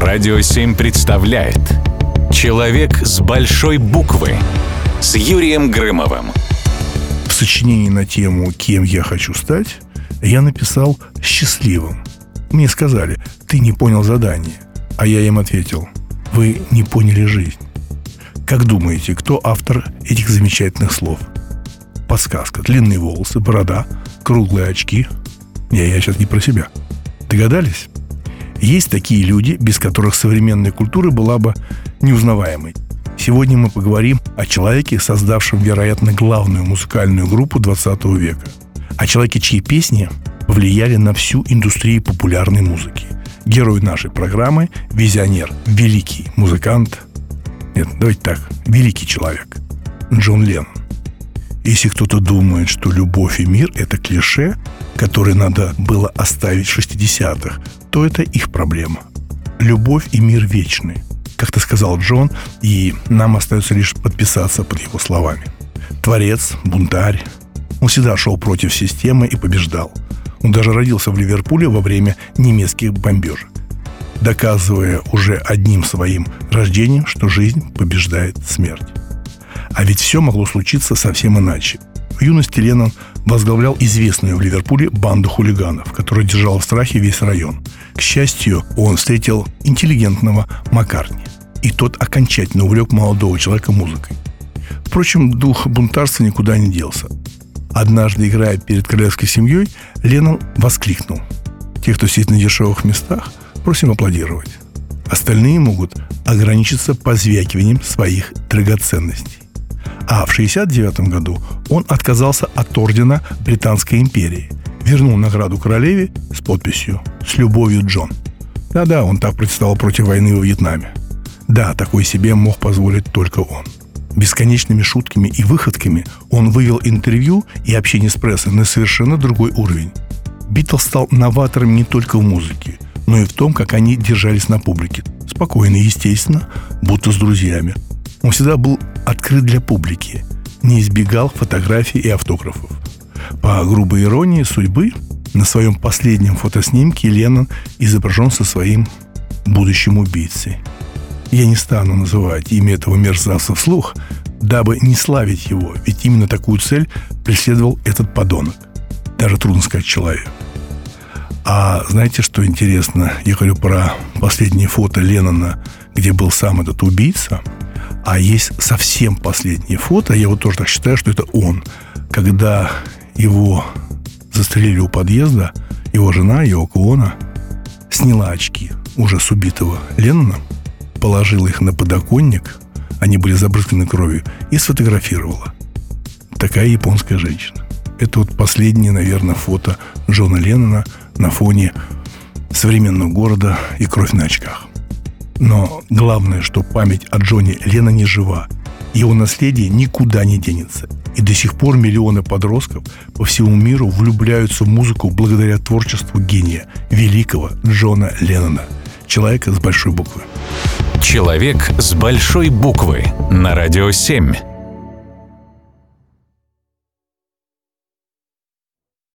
Радио 7 представляет Человек с большой буквы с Юрием Грымовым. В сочинении на тему «Кем я хочу стать» я написал «счастливым». Мне сказали «Ты не понял задание», а я им ответил «Вы не поняли жизнь». Как думаете, кто автор этих замечательных слов? Подсказка. Длинные волосы, борода, круглые очки. Не, я сейчас не про себя. Догадались? Есть такие люди, без которых современная культура была бы неузнаваемой. Сегодня мы поговорим о человеке, создавшем, вероятно, главную музыкальную группу 20 века. О человеке, чьи песни повлияли на всю индустрию популярной музыки. Герой нашей программы – визионер, великий музыкант. Нет, давайте так, великий человек. Джон Леннон. Если кто-то думает, что любовь и мир – это клише, которое надо было оставить в 60-х, то это их проблема. Любовь и мир вечны, как-то сказал Джон, и нам остается лишь подписаться под его словами. Творец, бунтарь. Он всегда шел против системы и побеждал. Он даже родился в Ливерпуле во время немецких бомбежек, доказывая уже одним своим рождением, что жизнь побеждает смерть. А ведь все могло случиться совсем иначе. В юности Леннон возглавлял известную в Ливерпуле банду хулиганов, которая держала в страхе весь район. К счастью, он встретил интеллигентного Маккартни, и тот окончательно увлек молодого человека музыкой. Впрочем, дух бунтарства никуда не делся. Однажды, играя перед королевской семьей, Леннон воскликнул. Те, кто сидит на дешевых местах, просим аплодировать. Остальные могут ограничиться позвякиванием своих драгоценностей. А в 1969 году он отказался от ордена Британской империи, вернул награду королеве с подписью «С любовью, Джон». Да-да, он так представил против войны во Вьетнаме. Да, такой себе мог позволить только он. Бесконечными шутками и выходками он вывел интервью и общение с прессой на совершенно другой уровень. Битлз стал новатором не только в музыке, но и в том, как они держались на публике. Спокойно, естественно, будто с друзьями. Он всегда был открыт для публики, не избегал фотографий и автографов. По грубой иронии судьбы, на своем последнем фотоснимке Леннон изображен со своим будущим убийцей. Я не стану называть имя этого мерзавца вслух, дабы не славить его, ведь именно такую цель преследовал этот подонок. Даже трудно сказать человек. А знаете, что интересно? Я говорю про последнее фото Леннона, где был сам этот убийца – а есть совсем последнее фото, я вот тоже так считаю, что это он. Когда его застрелили у подъезда, его жена, его Оно, сняла очки уже с убитого Леннона, положила их на подоконник, они были забрызганы кровью, и сфотографировала. Такая японская женщина. Это вот последнее, наверное, фото Джона Леннона на фоне современного города и кровь на очках. Но главное, что память о Джоне Ленноне жива. Его наследие никуда не денется. И до сих пор миллионы подростков по всему миру влюбляются в музыку благодаря творчеству гения, великого Джона Леннона. Человека с большой буквы. Человек с большой буквы на радио 7.